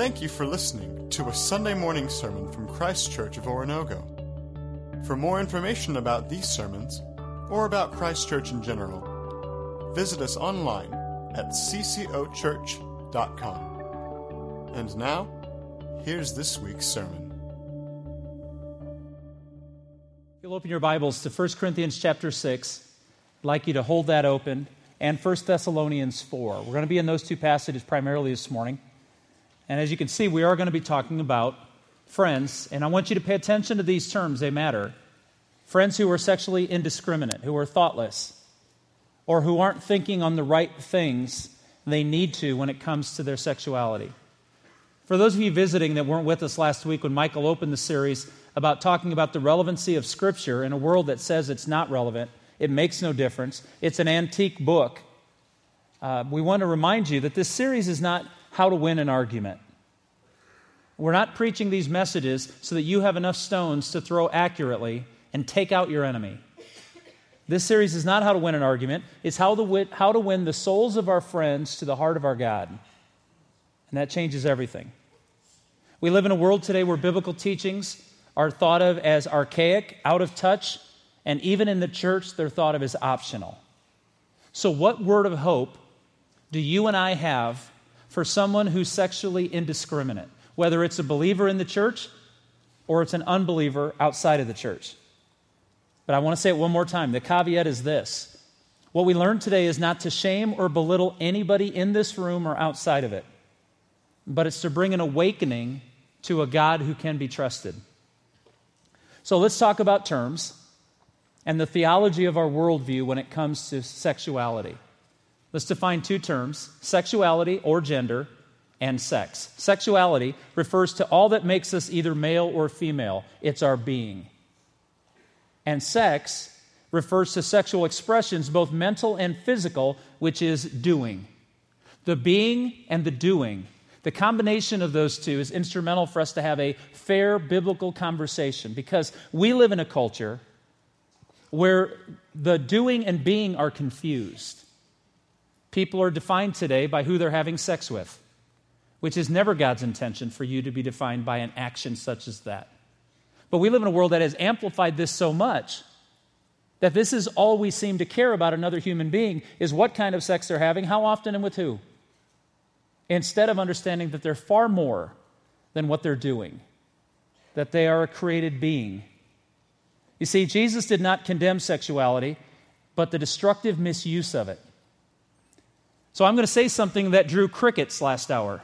Thank you for listening to a Sunday morning sermon from Christ Church of Oronogo. For more information about these sermons, or about Christ Church in general, visit us online at ccochurch.com. And now, here's this week's sermon. You'll open your Bibles to 1 Corinthians chapter 6. I'd like you to hold that open, and 1 Thessalonians 4. We're going to be in those two passages primarily this morning. And as you can see, we are going to be talking about friends, and I want you to pay attention to these terms, they matter. Friends who are sexually indiscriminate, who are thoughtless, or who aren't thinking on the right things they need to when it comes to their sexuality. For those of you visiting that weren't with us last week when Michael opened the series about talking about the relevancy of Scripture in a world that says it's not relevant, it makes no difference, it's an antique book, uh, we want to remind you that this series is not how to win an argument. We're not preaching these messages so that you have enough stones to throw accurately and take out your enemy. This series is not how to win an argument, it's how to, win, how to win the souls of our friends to the heart of our God. And that changes everything. We live in a world today where biblical teachings are thought of as archaic, out of touch, and even in the church, they're thought of as optional. So, what word of hope do you and I have for someone who's sexually indiscriminate, whether it's a believer in the church or it's an unbeliever outside of the church? But I want to say it one more time. The caveat is this what we learned today is not to shame or belittle anybody in this room or outside of it, but it's to bring an awakening to a God who can be trusted. So let's talk about terms and the theology of our worldview when it comes to sexuality. Let's define two terms sexuality or gender and sex. Sexuality refers to all that makes us either male or female, it's our being. And sex refers to sexual expressions, both mental and physical, which is doing. The being and the doing. The combination of those two is instrumental for us to have a fair biblical conversation because we live in a culture where the doing and being are confused. People are defined today by who they're having sex with, which is never God's intention for you to be defined by an action such as that. But we live in a world that has amplified this so much that this is all we seem to care about another human being is what kind of sex they're having, how often, and with who. Instead of understanding that they're far more than what they're doing, that they are a created being. You see, Jesus did not condemn sexuality, but the destructive misuse of it. So I'm going to say something that drew crickets last hour.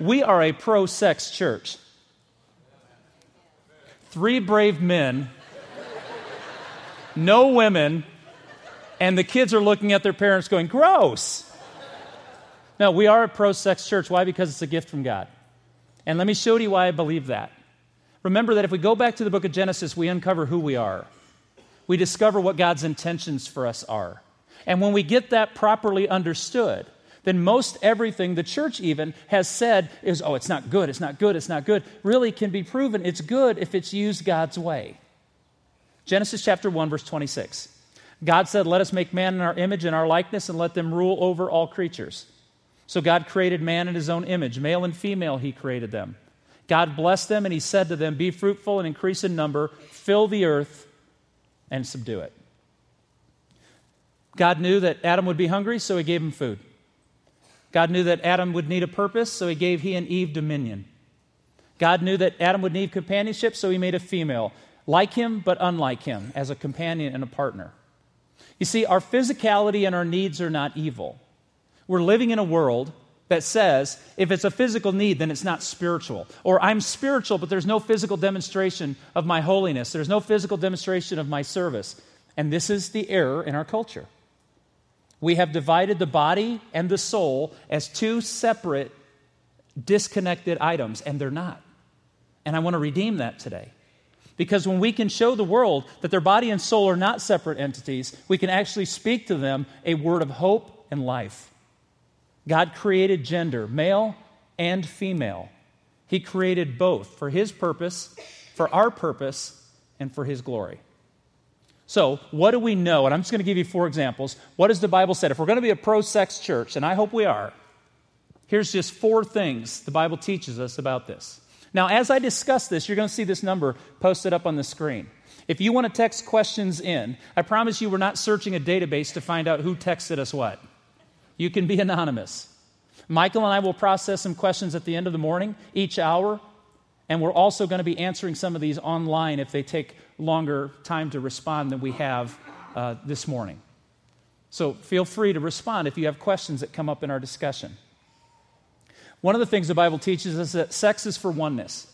We are a pro sex church. Three brave men, no women, and the kids are looking at their parents going, gross. No, we are a pro sex church. Why? Because it's a gift from God. And let me show you why I believe that. Remember that if we go back to the book of Genesis, we uncover who we are. We discover what God's intentions for us are. And when we get that properly understood, then most everything the church even has said is, oh, it's not good, it's not good, it's not good, really can be proven it's good if it's used God's way. Genesis chapter 1, verse 26. God said, Let us make man in our image and our likeness and let them rule over all creatures. So God created man in his own image, male and female, he created them. God blessed them and he said to them, Be fruitful and increase in number, fill the earth and subdue it. God knew that Adam would be hungry, so he gave him food. God knew that Adam would need a purpose, so he gave he and Eve dominion. God knew that Adam would need companionship, so he made a female, like him but unlike him, as a companion and a partner. You see, our physicality and our needs are not evil. We're living in a world that says if it's a physical need, then it's not spiritual. Or I'm spiritual, but there's no physical demonstration of my holiness, there's no physical demonstration of my service. And this is the error in our culture. We have divided the body and the soul as two separate, disconnected items, and they're not. And I want to redeem that today. Because when we can show the world that their body and soul are not separate entities, we can actually speak to them a word of hope and life. God created gender, male and female. He created both for His purpose, for our purpose, and for His glory. So, what do we know? And I'm just going to give you four examples. What does the Bible say? If we're going to be a pro sex church, and I hope we are, Here's just four things the Bible teaches us about this. Now, as I discuss this, you're going to see this number posted up on the screen. If you want to text questions in, I promise you we're not searching a database to find out who texted us what. You can be anonymous. Michael and I will process some questions at the end of the morning, each hour, and we're also going to be answering some of these online if they take longer time to respond than we have uh, this morning. So feel free to respond if you have questions that come up in our discussion. One of the things the Bible teaches us that sex is for oneness.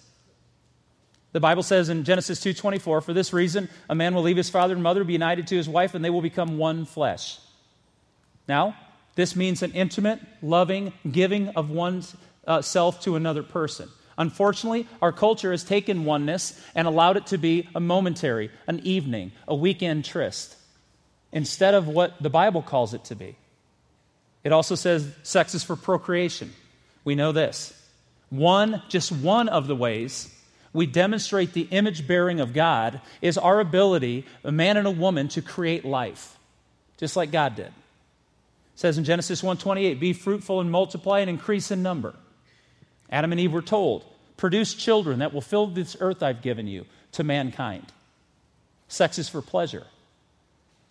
The Bible says in Genesis 2:24, "For this reason a man will leave his father and mother, be united to his wife, and they will become one flesh." Now, this means an intimate, loving giving of oneself uh, to another person. Unfortunately, our culture has taken oneness and allowed it to be a momentary, an evening, a weekend tryst, instead of what the Bible calls it to be. It also says sex is for procreation. We know this. One, just one of the ways we demonstrate the image bearing of God is our ability, a man and a woman, to create life, just like God did. It says in Genesis 1:28, "Be fruitful and multiply and increase in number." Adam and Eve were told, Produce children that will fill this earth I've given you to mankind. Sex is for pleasure.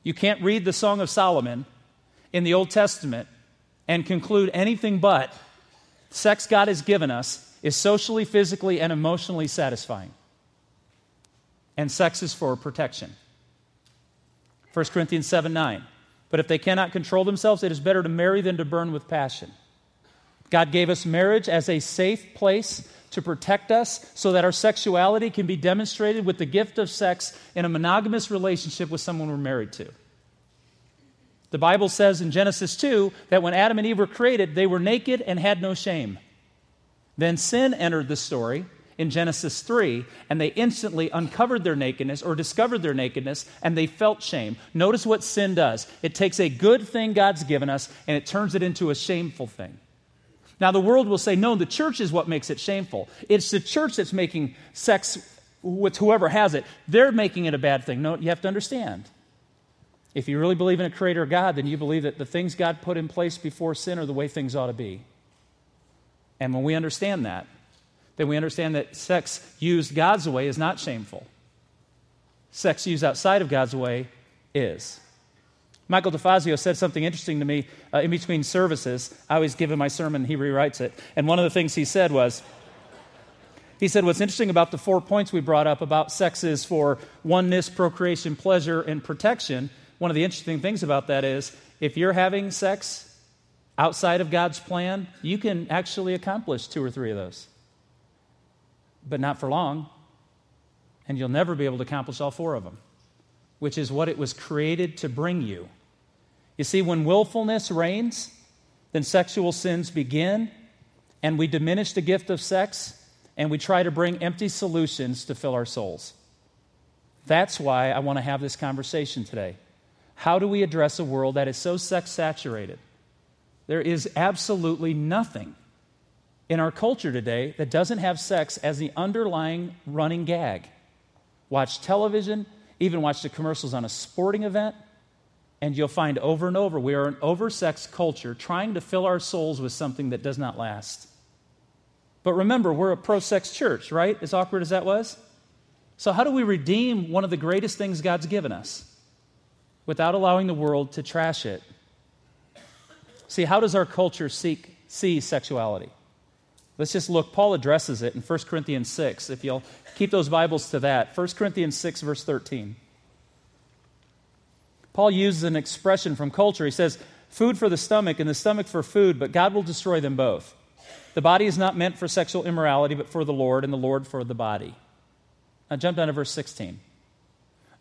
You can't read the Song of Solomon in the Old Testament and conclude anything but sex God has given us is socially, physically, and emotionally satisfying. And sex is for protection. 1 Corinthians 7 9. But if they cannot control themselves, it is better to marry than to burn with passion. God gave us marriage as a safe place to protect us so that our sexuality can be demonstrated with the gift of sex in a monogamous relationship with someone we're married to. The Bible says in Genesis 2 that when Adam and Eve were created, they were naked and had no shame. Then sin entered the story in Genesis 3, and they instantly uncovered their nakedness or discovered their nakedness, and they felt shame. Notice what sin does it takes a good thing God's given us and it turns it into a shameful thing. Now, the world will say, no, the church is what makes it shameful. It's the church that's making sex with whoever has it. They're making it a bad thing. No, you have to understand. If you really believe in a creator God, then you believe that the things God put in place before sin are the way things ought to be. And when we understand that, then we understand that sex used God's way is not shameful. Sex used outside of God's way is. Michael DeFazio said something interesting to me uh, in between services. I always give him my sermon, he rewrites it. And one of the things he said was, he said, What's interesting about the four points we brought up about sex is for oneness, procreation, pleasure, and protection. One of the interesting things about that is if you're having sex outside of God's plan, you can actually accomplish two or three of those. But not for long. And you'll never be able to accomplish all four of them, which is what it was created to bring you. You see, when willfulness reigns, then sexual sins begin, and we diminish the gift of sex, and we try to bring empty solutions to fill our souls. That's why I want to have this conversation today. How do we address a world that is so sex saturated? There is absolutely nothing in our culture today that doesn't have sex as the underlying running gag. Watch television, even watch the commercials on a sporting event, and you'll find over and over we are an oversexed culture trying to fill our souls with something that does not last. But remember, we're a pro sex church, right? As awkward as that was. So, how do we redeem one of the greatest things God's given us without allowing the world to trash it? See, how does our culture seek, see sexuality? Let's just look. Paul addresses it in 1 Corinthians 6. If you'll keep those Bibles to that. 1 Corinthians 6, verse 13. Paul uses an expression from culture. He says, food for the stomach and the stomach for food, but God will destroy them both. The body is not meant for sexual immorality, but for the Lord, and the Lord for the body. Now jump down to verse 16.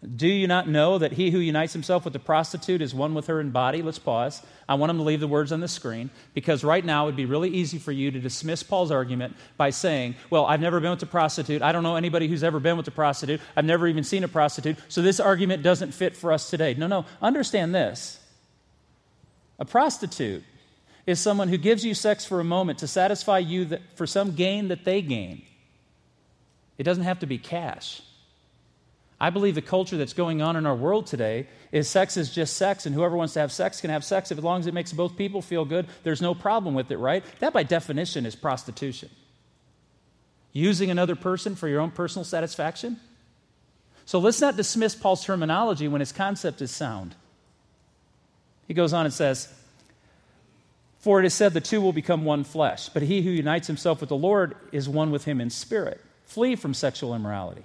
Do you not know that he who unites himself with a prostitute is one with her in body? Let's pause. I want him to leave the words on the screen because right now it would be really easy for you to dismiss Paul's argument by saying, Well, I've never been with a prostitute. I don't know anybody who's ever been with a prostitute. I've never even seen a prostitute. So this argument doesn't fit for us today. No, no. Understand this. A prostitute is someone who gives you sex for a moment to satisfy you for some gain that they gain. It doesn't have to be cash. I believe the culture that's going on in our world today is sex is just sex, and whoever wants to have sex can have sex If, as long as it makes both people feel good. There's no problem with it, right? That, by definition, is prostitution. Using another person for your own personal satisfaction? So let's not dismiss Paul's terminology when his concept is sound. He goes on and says, For it is said the two will become one flesh, but he who unites himself with the Lord is one with him in spirit. Flee from sexual immorality.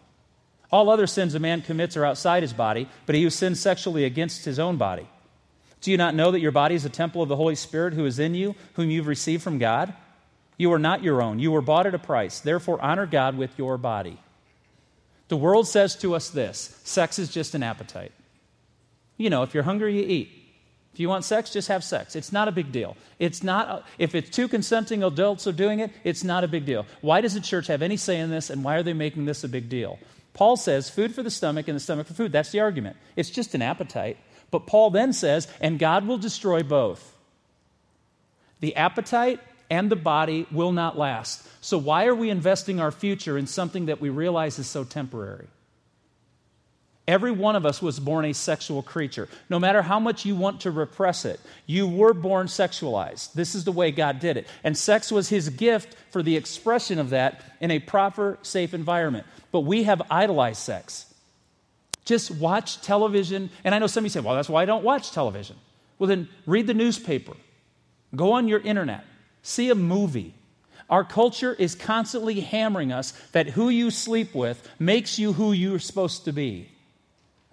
All other sins a man commits are outside his body, but he who sins sexually against his own body. Do you not know that your body is a temple of the Holy Spirit who is in you, whom you've received from God? You are not your own. You were bought at a price. Therefore, honor God with your body. The world says to us this sex is just an appetite. You know, if you're hungry, you eat. If you want sex, just have sex. It's not a big deal. It's not, if it's two consenting adults are doing it, it's not a big deal. Why does the church have any say in this, and why are they making this a big deal? Paul says food for the stomach and the stomach for food. That's the argument. It's just an appetite. But Paul then says, and God will destroy both. The appetite and the body will not last. So, why are we investing our future in something that we realize is so temporary? Every one of us was born a sexual creature. No matter how much you want to repress it, you were born sexualized. This is the way God did it. And sex was his gift for the expression of that in a proper, safe environment. But we have idolized sex. Just watch television. And I know some of you say, well, that's why I don't watch television. Well, then read the newspaper, go on your internet, see a movie. Our culture is constantly hammering us that who you sleep with makes you who you're supposed to be.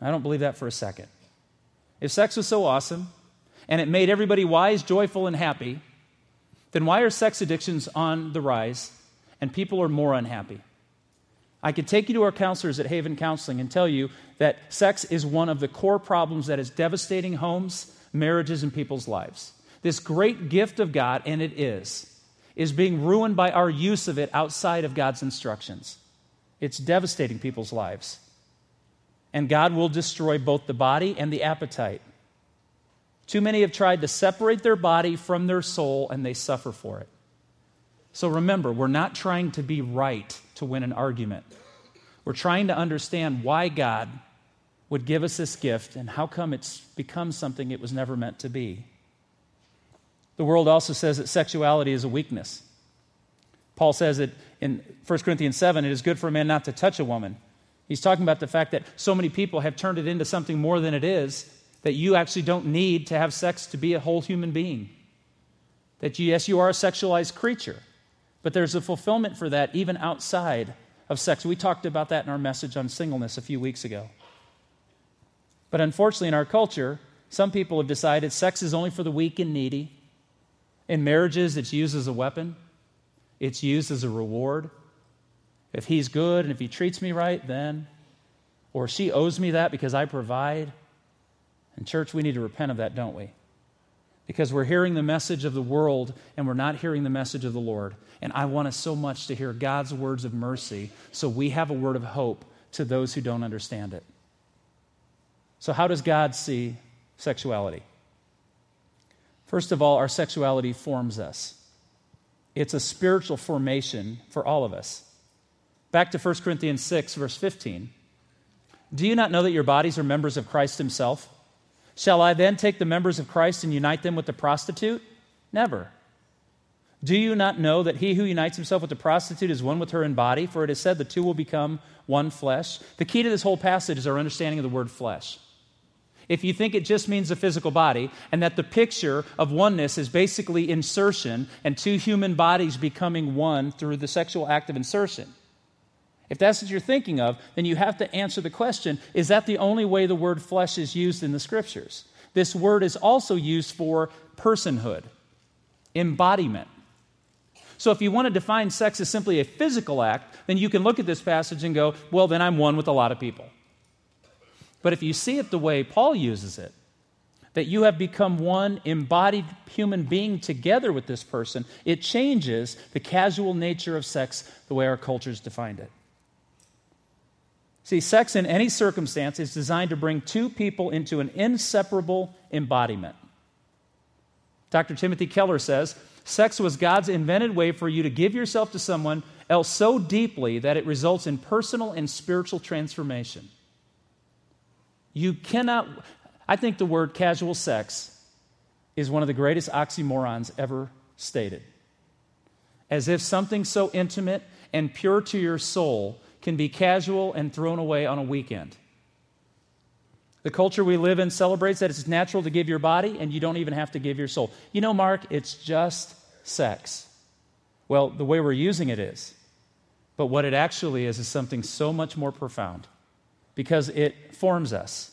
I don't believe that for a second. If sex was so awesome and it made everybody wise, joyful, and happy, then why are sex addictions on the rise and people are more unhappy? I could take you to our counselors at Haven Counseling and tell you that sex is one of the core problems that is devastating homes, marriages, and people's lives. This great gift of God, and it is, is being ruined by our use of it outside of God's instructions. It's devastating people's lives and God will destroy both the body and the appetite. Too many have tried to separate their body from their soul, and they suffer for it. So remember, we're not trying to be right to win an argument. We're trying to understand why God would give us this gift and how come it's become something it was never meant to be. The world also says that sexuality is a weakness. Paul says it in 1 Corinthians 7 it is good for a man not to touch a woman. He's talking about the fact that so many people have turned it into something more than it is, that you actually don't need to have sex to be a whole human being. That, you, yes, you are a sexualized creature, but there's a fulfillment for that even outside of sex. We talked about that in our message on singleness a few weeks ago. But unfortunately, in our culture, some people have decided sex is only for the weak and needy. In marriages, it's used as a weapon, it's used as a reward. If he's good and if he treats me right, then, or she owes me that because I provide. In church, we need to repent of that, don't we? Because we're hearing the message of the world and we're not hearing the message of the Lord. And I want us so much to hear God's words of mercy so we have a word of hope to those who don't understand it. So, how does God see sexuality? First of all, our sexuality forms us. It's a spiritual formation for all of us. Back to 1 Corinthians 6, verse 15. Do you not know that your bodies are members of Christ Himself? Shall I then take the members of Christ and unite them with the prostitute? Never. Do you not know that he who unites himself with the prostitute is one with her in body? For it is said the two will become one flesh. The key to this whole passage is our understanding of the word flesh. If you think it just means the physical body, and that the picture of oneness is basically insertion and two human bodies becoming one through the sexual act of insertion, if that's what you're thinking of, then you have to answer the question is that the only way the word flesh is used in the scriptures? This word is also used for personhood, embodiment. So if you want to define sex as simply a physical act, then you can look at this passage and go, well, then I'm one with a lot of people. But if you see it the way Paul uses it, that you have become one embodied human being together with this person, it changes the casual nature of sex the way our culture's defined it. See, sex in any circumstance is designed to bring two people into an inseparable embodiment. Dr. Timothy Keller says sex was God's invented way for you to give yourself to someone else so deeply that it results in personal and spiritual transformation. You cannot, I think the word casual sex is one of the greatest oxymorons ever stated. As if something so intimate and pure to your soul can be casual and thrown away on a weekend. The culture we live in celebrates that it's natural to give your body and you don't even have to give your soul. You know, Mark, it's just sex. Well, the way we're using it is. But what it actually is is something so much more profound because it forms us.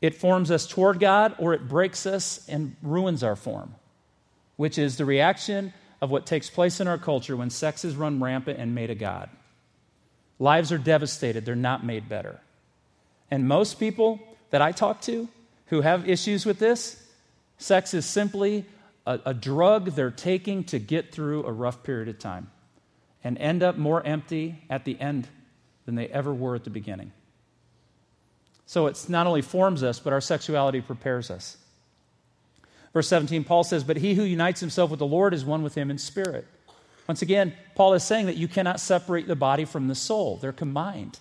It forms us toward God or it breaks us and ruins our form, which is the reaction of what takes place in our culture when sex is run rampant and made a God. Lives are devastated, they're not made better. And most people that I talk to who have issues with this, sex is simply a, a drug they're taking to get through a rough period of time and end up more empty at the end than they ever were at the beginning. So it's not only forms us, but our sexuality prepares us. Verse 17, Paul says, But he who unites himself with the Lord is one with him in spirit. Once again, Paul is saying that you cannot separate the body from the soul, they're combined.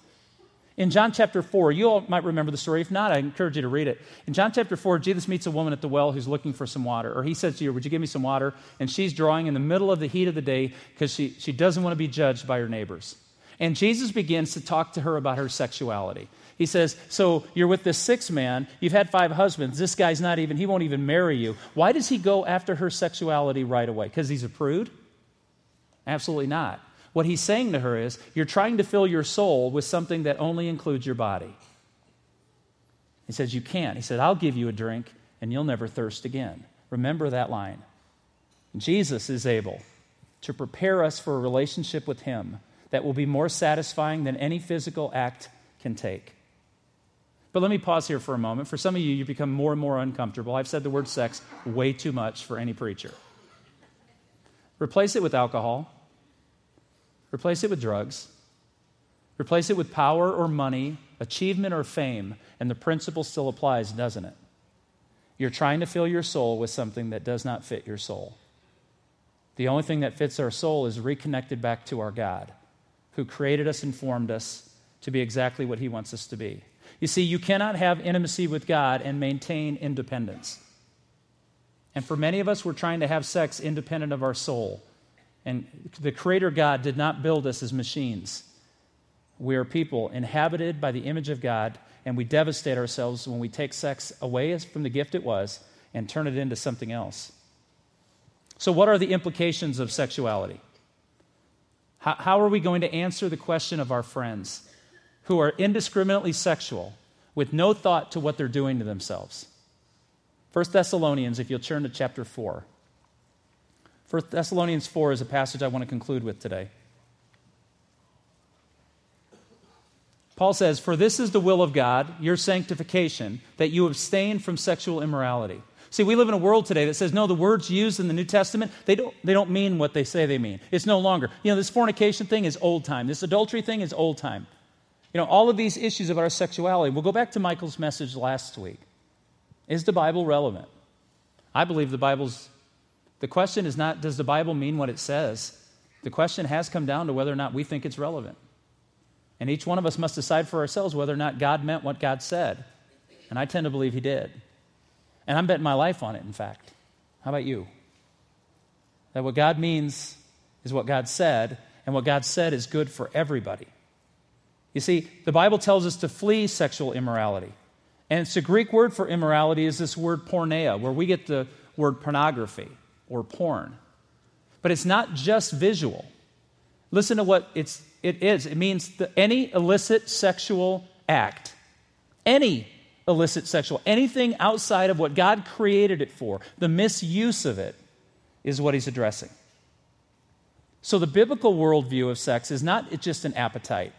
In John chapter 4, you all might remember the story. If not, I encourage you to read it. In John chapter 4, Jesus meets a woman at the well who's looking for some water. Or he says to her, Would you give me some water? And she's drawing in the middle of the heat of the day because she, she doesn't want to be judged by her neighbors. And Jesus begins to talk to her about her sexuality. He says, So you're with this sixth man, you've had five husbands, this guy's not even, he won't even marry you. Why does he go after her sexuality right away? Because he's a prude? Absolutely not. What he's saying to her is, You're trying to fill your soul with something that only includes your body. He says, You can't. He said, I'll give you a drink and you'll never thirst again. Remember that line. Jesus is able to prepare us for a relationship with him that will be more satisfying than any physical act can take. But let me pause here for a moment. For some of you, you become more and more uncomfortable. I've said the word sex way too much for any preacher. Replace it with alcohol, replace it with drugs, replace it with power or money, achievement or fame, and the principle still applies, doesn't it? You're trying to fill your soul with something that does not fit your soul. The only thing that fits our soul is reconnected back to our God, who created us and formed us to be exactly what He wants us to be. You see, you cannot have intimacy with God and maintain independence. And for many of us, we're trying to have sex independent of our soul. And the Creator God did not build us as machines. We are people inhabited by the image of God, and we devastate ourselves when we take sex away from the gift it was and turn it into something else. So, what are the implications of sexuality? How, how are we going to answer the question of our friends? who are indiscriminately sexual with no thought to what they're doing to themselves. 1 Thessalonians, if you'll turn to chapter 4. 1 Thessalonians 4 is a passage I want to conclude with today. Paul says, For this is the will of God, your sanctification, that you abstain from sexual immorality. See, we live in a world today that says, no, the words used in the New Testament, they don't, they don't mean what they say they mean. It's no longer. You know, this fornication thing is old time. This adultery thing is old time. You know, all of these issues about our sexuality. We'll go back to Michael's message last week. Is the Bible relevant? I believe the Bible's. The question is not, does the Bible mean what it says? The question has come down to whether or not we think it's relevant. And each one of us must decide for ourselves whether or not God meant what God said. And I tend to believe He did. And I'm betting my life on it, in fact. How about you? That what God means is what God said, and what God said is good for everybody. You see, the Bible tells us to flee sexual immorality. And it's the Greek word for immorality is this word porneia, where we get the word pornography or porn. But it's not just visual. Listen to what it's, it is it means any illicit sexual act. Any illicit sexual, anything outside of what God created it for, the misuse of it is what he's addressing. So the biblical worldview of sex is not just an appetite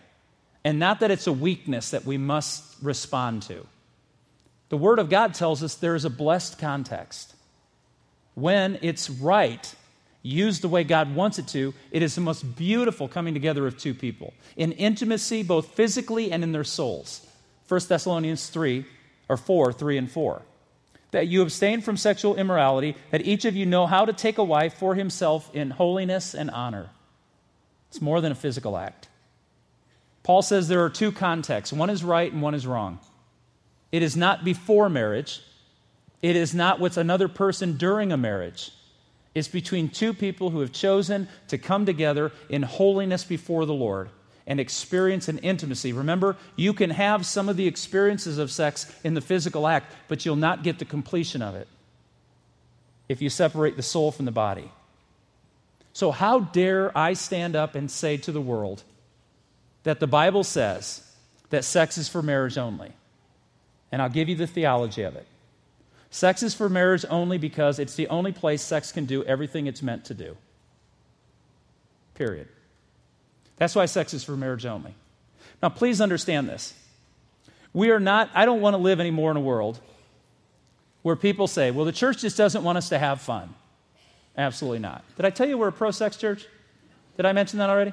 and not that it's a weakness that we must respond to. The Word of God tells us there is a blessed context. When it's right, used the way God wants it to, it is the most beautiful coming together of two people in intimacy, both physically and in their souls. 1 Thessalonians 3 or 4, 3 and 4. That you abstain from sexual immorality, that each of you know how to take a wife for himself in holiness and honor. It's more than a physical act. Paul says there are two contexts one is right and one is wrong. It is not before marriage. It is not with another person during a marriage. It's between two people who have chosen to come together in holiness before the Lord and experience an intimacy. Remember, you can have some of the experiences of sex in the physical act, but you'll not get the completion of it if you separate the soul from the body. So, how dare I stand up and say to the world that the Bible says that sex is for marriage only? And I'll give you the theology of it. Sex is for marriage only because it's the only place sex can do everything it's meant to do. Period. That's why sex is for marriage only. Now, please understand this. We are not, I don't want to live anymore in a world where people say, well, the church just doesn't want us to have fun. Absolutely not. Did I tell you we're a pro sex church? Did I mention that already?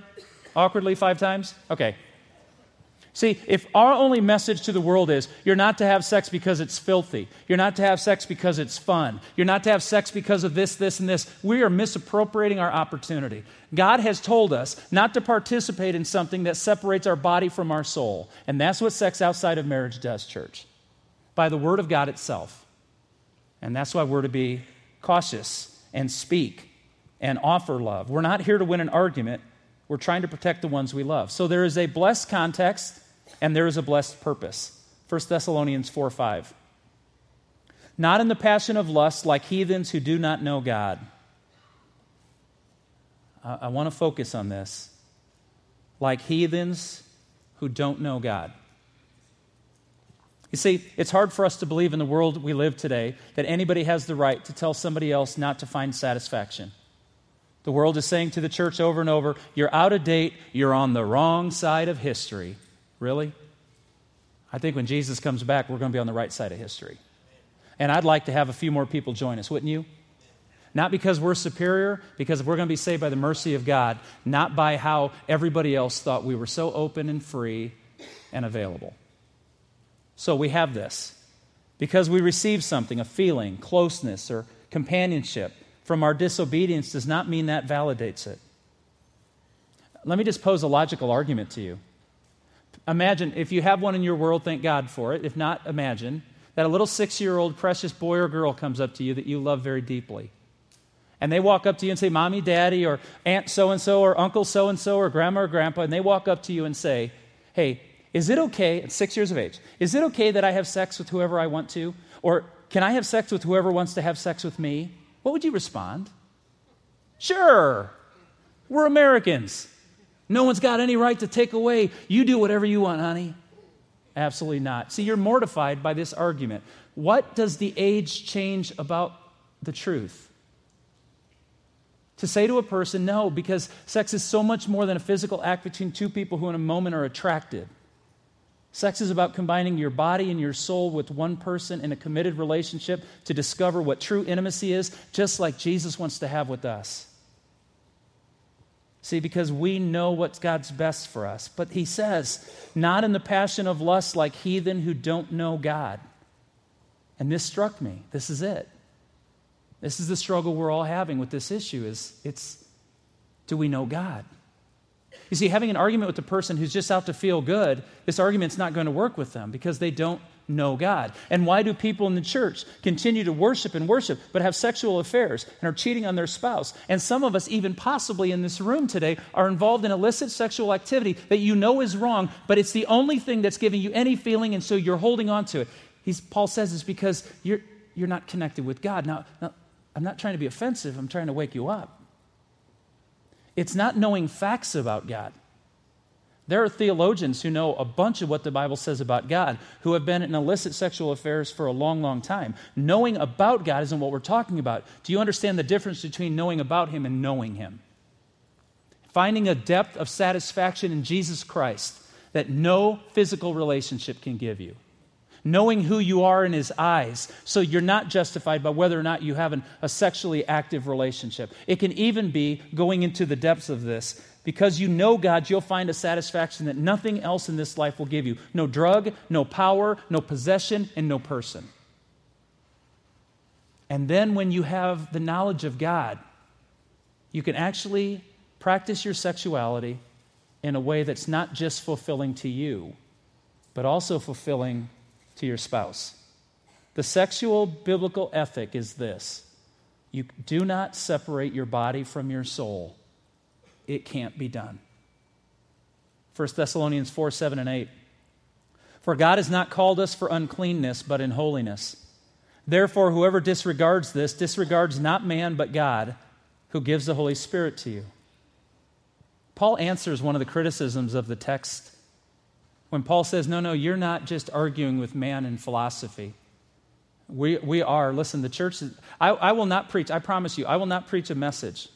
Awkwardly five times? Okay. See, if our only message to the world is you're not to have sex because it's filthy, you're not to have sex because it's fun, you're not to have sex because of this, this, and this, we are misappropriating our opportunity. God has told us not to participate in something that separates our body from our soul. And that's what sex outside of marriage does, church, by the Word of God itself. And that's why we're to be cautious and speak and offer love. We're not here to win an argument. We're trying to protect the ones we love. So there is a blessed context and there is a blessed purpose. 1 Thessalonians 4 5. Not in the passion of lust like heathens who do not know God. I, I want to focus on this. Like heathens who don't know God. You see, it's hard for us to believe in the world we live today that anybody has the right to tell somebody else not to find satisfaction. The world is saying to the church over and over, You're out of date, you're on the wrong side of history. Really? I think when Jesus comes back, we're going to be on the right side of history. And I'd like to have a few more people join us, wouldn't you? Not because we're superior, because we're going to be saved by the mercy of God, not by how everybody else thought we were so open and free and available. So we have this. Because we receive something, a feeling, closeness, or companionship from our disobedience does not mean that validates it. Let me just pose a logical argument to you. Imagine, if you have one in your world, thank God for it. If not, imagine that a little six year old precious boy or girl comes up to you that you love very deeply. And they walk up to you and say, Mommy, Daddy, or Aunt so and so, or Uncle so and so, or Grandma or Grandpa, and they walk up to you and say, Hey, is it okay, at six years of age, is it okay that I have sex with whoever I want to? Or can I have sex with whoever wants to have sex with me? What would you respond? Sure. We're Americans. No one's got any right to take away. You do whatever you want, honey. Absolutely not. See, you're mortified by this argument. What does the age change about the truth? To say to a person, no, because sex is so much more than a physical act between two people who in a moment are attracted. Sex is about combining your body and your soul with one person in a committed relationship to discover what true intimacy is, just like Jesus wants to have with us. See, because we know what's God's best for us. But he says, not in the passion of lust like heathen who don't know God. And this struck me. This is it. This is the struggle we're all having with this issue is it's do we know God? You see, having an argument with a person who's just out to feel good, this argument's not going to work with them because they don't know God? And why do people in the church continue to worship and worship but have sexual affairs and are cheating on their spouse? And some of us, even possibly in this room today, are involved in illicit sexual activity that you know is wrong, but it's the only thing that's giving you any feeling, and so you're holding on to it. He's, Paul says it's because you're, you're not connected with God. Now, now, I'm not trying to be offensive, I'm trying to wake you up. It's not knowing facts about God. There are theologians who know a bunch of what the Bible says about God who have been in illicit sexual affairs for a long, long time. Knowing about God isn't what we're talking about. Do you understand the difference between knowing about Him and knowing Him? Finding a depth of satisfaction in Jesus Christ that no physical relationship can give you. Knowing who you are in His eyes, so you're not justified by whether or not you have an, a sexually active relationship. It can even be going into the depths of this because you know God, you'll find a satisfaction that nothing else in this life will give you no drug, no power, no possession, and no person. And then when you have the knowledge of God, you can actually practice your sexuality in a way that's not just fulfilling to you, but also fulfilling to your spouse. The sexual biblical ethic is this you do not separate your body from your soul. It can't be done. 1 Thessalonians 4 7 and 8. For God has not called us for uncleanness, but in holiness. Therefore, whoever disregards this disregards not man, but God, who gives the Holy Spirit to you. Paul answers one of the criticisms of the text when Paul says, No, no, you're not just arguing with man and philosophy. We, we are, listen, the church, is, I, I will not preach, I promise you, I will not preach a message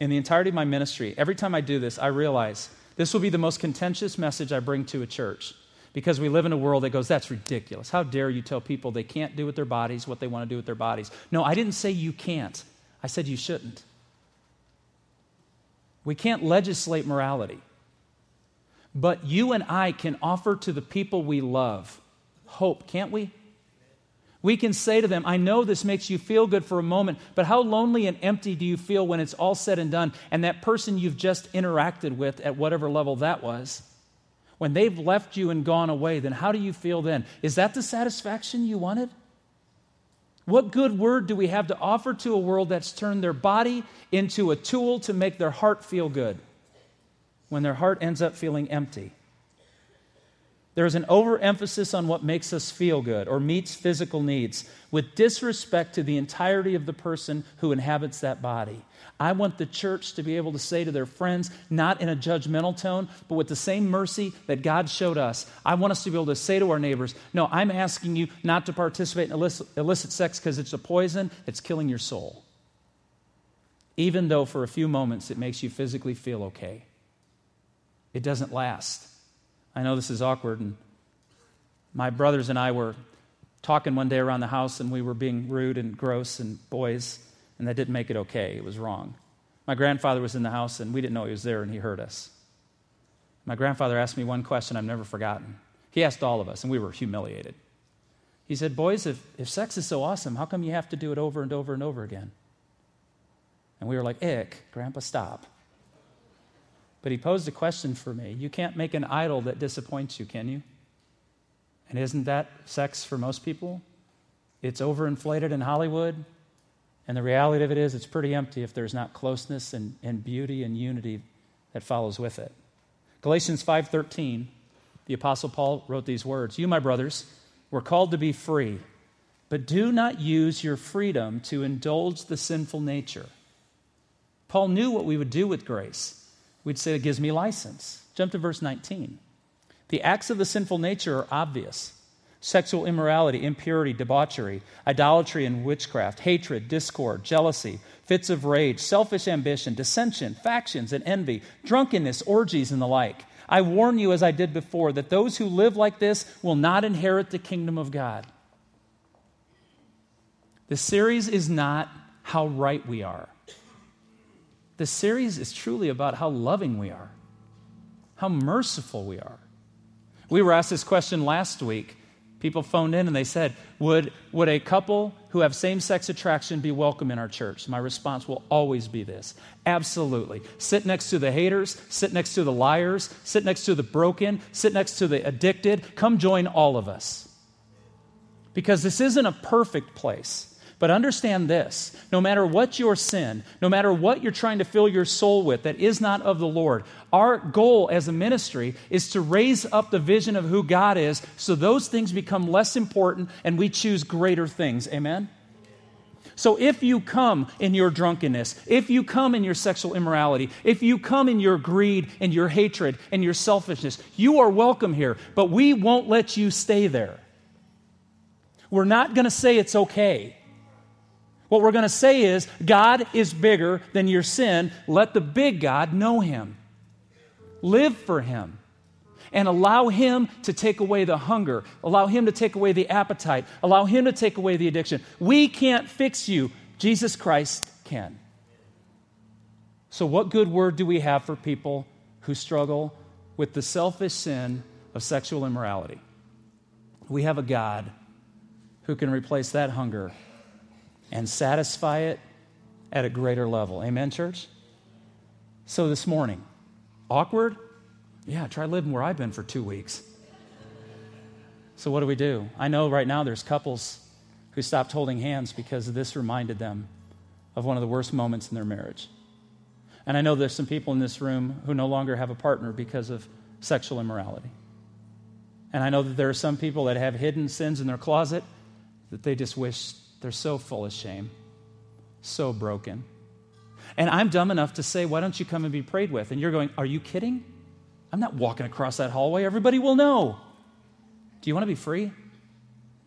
in the entirety of my ministry. Every time I do this, I realize this will be the most contentious message I bring to a church because we live in a world that goes, that's ridiculous. How dare you tell people they can't do with their bodies what they want to do with their bodies? No, I didn't say you can't, I said you shouldn't. We can't legislate morality. But you and I can offer to the people we love hope, can't we? We can say to them, I know this makes you feel good for a moment, but how lonely and empty do you feel when it's all said and done? And that person you've just interacted with at whatever level that was, when they've left you and gone away, then how do you feel then? Is that the satisfaction you wanted? What good word do we have to offer to a world that's turned their body into a tool to make their heart feel good when their heart ends up feeling empty? There's an overemphasis on what makes us feel good or meets physical needs with disrespect to the entirety of the person who inhabits that body. I want the church to be able to say to their friends, not in a judgmental tone, but with the same mercy that God showed us. I want us to be able to say to our neighbors, No, I'm asking you not to participate in illicit, illicit sex because it's a poison, it's killing your soul. Even though for a few moments it makes you physically feel okay, it doesn't last. I know this is awkward. And my brothers and I were talking one day around the house, and we were being rude and gross and boys, and that didn't make it okay. It was wrong. My grandfather was in the house, and we didn't know he was there, and he heard us. My grandfather asked me one question I've never forgotten. He asked all of us, and we were humiliated. He said, Boys, if, if sex is so awesome, how come you have to do it over and over and over again? And we were like, Ick, Grandpa, stop. But he posed a question for me. You can't make an idol that disappoints you, can you? And isn't that sex for most people? It's overinflated in Hollywood. And the reality of it is, it's pretty empty if there's not closeness and, and beauty and unity that follows with it. Galatians 5:13, the apostle Paul wrote these words, "You my brothers, were called to be free, but do not use your freedom to indulge the sinful nature." Paul knew what we would do with grace we'd say it gives me license. Jump to verse 19. The acts of the sinful nature are obvious sexual immorality, impurity, debauchery, idolatry and witchcraft, hatred, discord, jealousy, fits of rage, selfish ambition, dissension, factions, and envy, drunkenness, orgies, and the like. I warn you, as I did before, that those who live like this will not inherit the kingdom of God. The series is not how right we are. The series is truly about how loving we are, how merciful we are. We were asked this question last week. People phoned in and they said, Would, would a couple who have same sex attraction be welcome in our church? My response will always be this Absolutely. Sit next to the haters, sit next to the liars, sit next to the broken, sit next to the addicted. Come join all of us. Because this isn't a perfect place. But understand this no matter what your sin, no matter what you're trying to fill your soul with that is not of the Lord, our goal as a ministry is to raise up the vision of who God is so those things become less important and we choose greater things. Amen? So if you come in your drunkenness, if you come in your sexual immorality, if you come in your greed and your hatred and your selfishness, you are welcome here, but we won't let you stay there. We're not going to say it's okay. What we're going to say is God is bigger than your sin. Let the big God know him. Live for him. And allow him to take away the hunger. Allow him to take away the appetite. Allow him to take away the addiction. We can't fix you. Jesus Christ can. So, what good word do we have for people who struggle with the selfish sin of sexual immorality? We have a God who can replace that hunger and satisfy it at a greater level. Amen, church? So this morning, awkward? Yeah, try living where I've been for two weeks. So, what do we do? I know right now there's couples who stopped holding hands because this reminded them of one of the worst moments in their marriage. And I know there's some people in this room who no longer have a partner because of sexual immorality. And I know that there are some people that have hidden sins in their closet that they just wish they're so full of shame, so broken. And I'm dumb enough to say, Why don't you come and be prayed with? And you're going, Are you kidding? I'm not walking across that hallway. Everybody will know. Do you want to be free?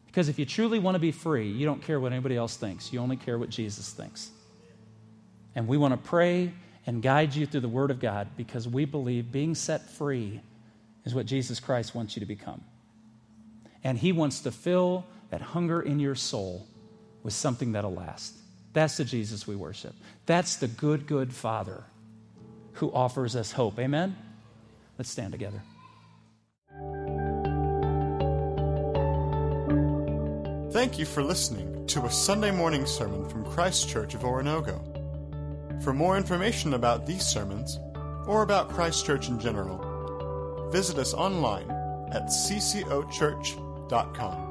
Because if you truly want to be free, you don't care what anybody else thinks. You only care what Jesus thinks. And we want to pray and guide you through the Word of God because we believe being set free is what Jesus Christ wants you to become. And He wants to fill that hunger in your soul with something that'll last. That's the Jesus we worship. That's the good, good Father who offers us hope. Amen? Let's stand together. Thank you for listening to a Sunday morning sermon from Christ Church of Oronogo. For more information about these sermons, or about Christ Church in general, visit us online at ccochurch.com.